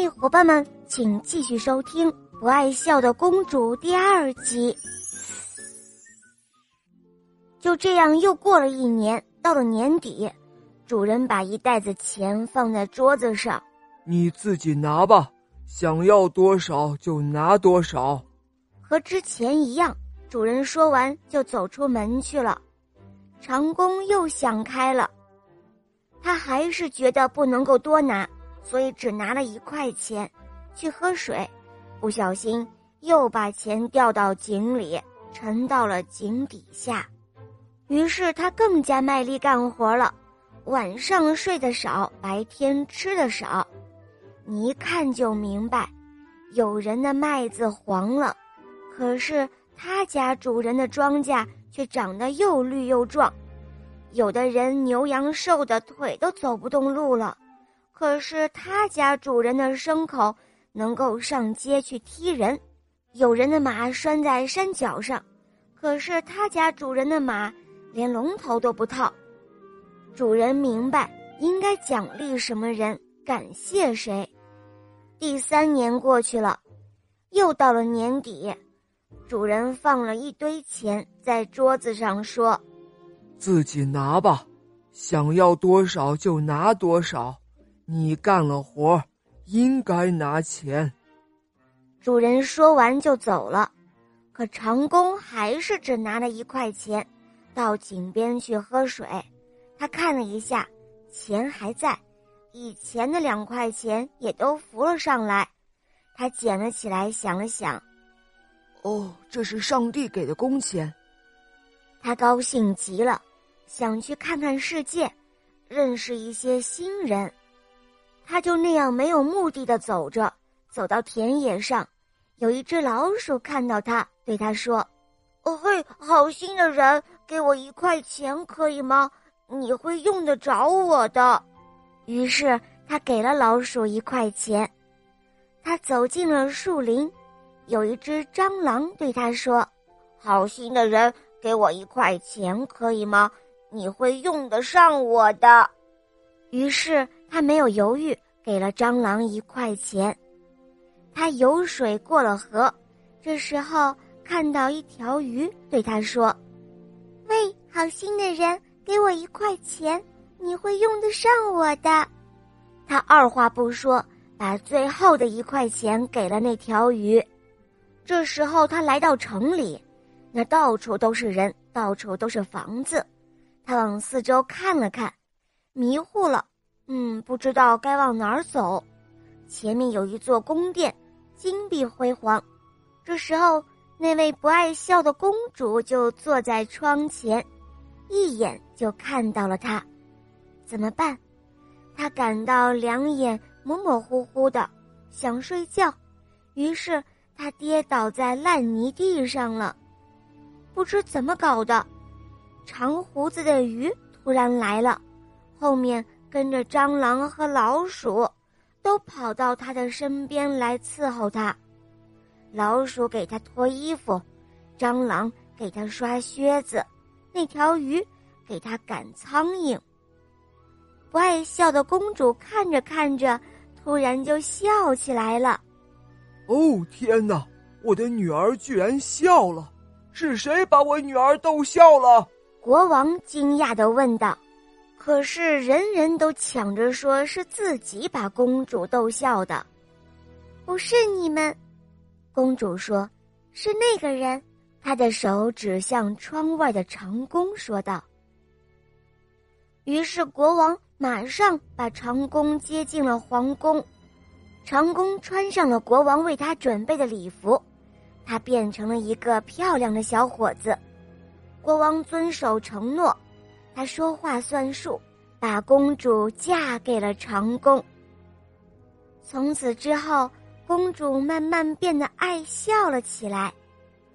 嘿，伙伴们，请继续收听《不爱笑的公主》第二集。就这样，又过了一年，到了年底，主人把一袋子钱放在桌子上，你自己拿吧，想要多少就拿多少。和之前一样，主人说完就走出门去了。长工又想开了，他还是觉得不能够多拿。所以只拿了一块钱，去喝水，不小心又把钱掉到井里，沉到了井底下。于是他更加卖力干活了，晚上睡得少，白天吃的少。你一看就明白，有人的麦子黄了，可是他家主人的庄稼却长得又绿又壮。有的人牛羊瘦的腿都走不动路了。可是他家主人的牲口能够上街去踢人，有人的马拴在山脚上，可是他家主人的马连龙头都不套。主人明白应该奖励什么人，感谢谁。第三年过去了，又到了年底，主人放了一堆钱在桌子上，说：“自己拿吧，想要多少就拿多少。”你干了活，应该拿钱。主人说完就走了，可长工还是只拿了一块钱，到井边去喝水。他看了一下，钱还在，以前的两块钱也都浮了上来。他捡了起来，想了想，哦，这是上帝给的工钱。他高兴极了，想去看看世界，认识一些新人。他就那样没有目的的走着，走到田野上，有一只老鼠看到他，对他说：“哦嘿，好心的人，给我一块钱可以吗？你会用得着我的。”于是他给了老鼠一块钱。他走进了树林，有一只蟑螂对他说：“好心的人，给我一块钱可以吗？你会用得上我的。”于是。他没有犹豫，给了蟑螂一块钱。他游水过了河，这时候看到一条鱼，对他说：“喂，好心的人，给我一块钱，你会用得上我的。”他二话不说，把最后的一块钱给了那条鱼。这时候他来到城里，那到处都是人，到处都是房子。他往四周看了看，迷糊了。嗯，不知道该往哪儿走。前面有一座宫殿，金碧辉煌。这时候，那位不爱笑的公主就坐在窗前，一眼就看到了他。怎么办？他感到两眼模模糊糊的，想睡觉。于是他跌倒在烂泥地上了。不知怎么搞的，长胡子的鱼突然来了，后面。跟着蟑螂和老鼠，都跑到他的身边来伺候他。老鼠给他脱衣服，蟑螂给他刷靴子，那条鱼给他赶苍蝇。不爱笑的公主看着看着，突然就笑起来了。哦天哪！我的女儿居然笑了，是谁把我女儿逗笑了？国王惊讶的问道。可是人人都抢着说是自己把公主逗笑的，不是你们。公主说：“是那个人。”她的手指向窗外的长工说道。于是国王马上把长工接进了皇宫，长工穿上了国王为他准备的礼服，他变成了一个漂亮的小伙子。国王遵守承诺。他说话算数，把公主嫁给了长工。从此之后，公主慢慢变得爱笑了起来。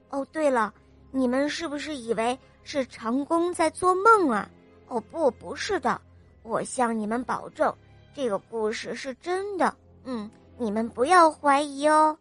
哦，对了，你们是不是以为是长工在做梦啊？哦，不，不是的，我向你们保证，这个故事是真的。嗯，你们不要怀疑哦。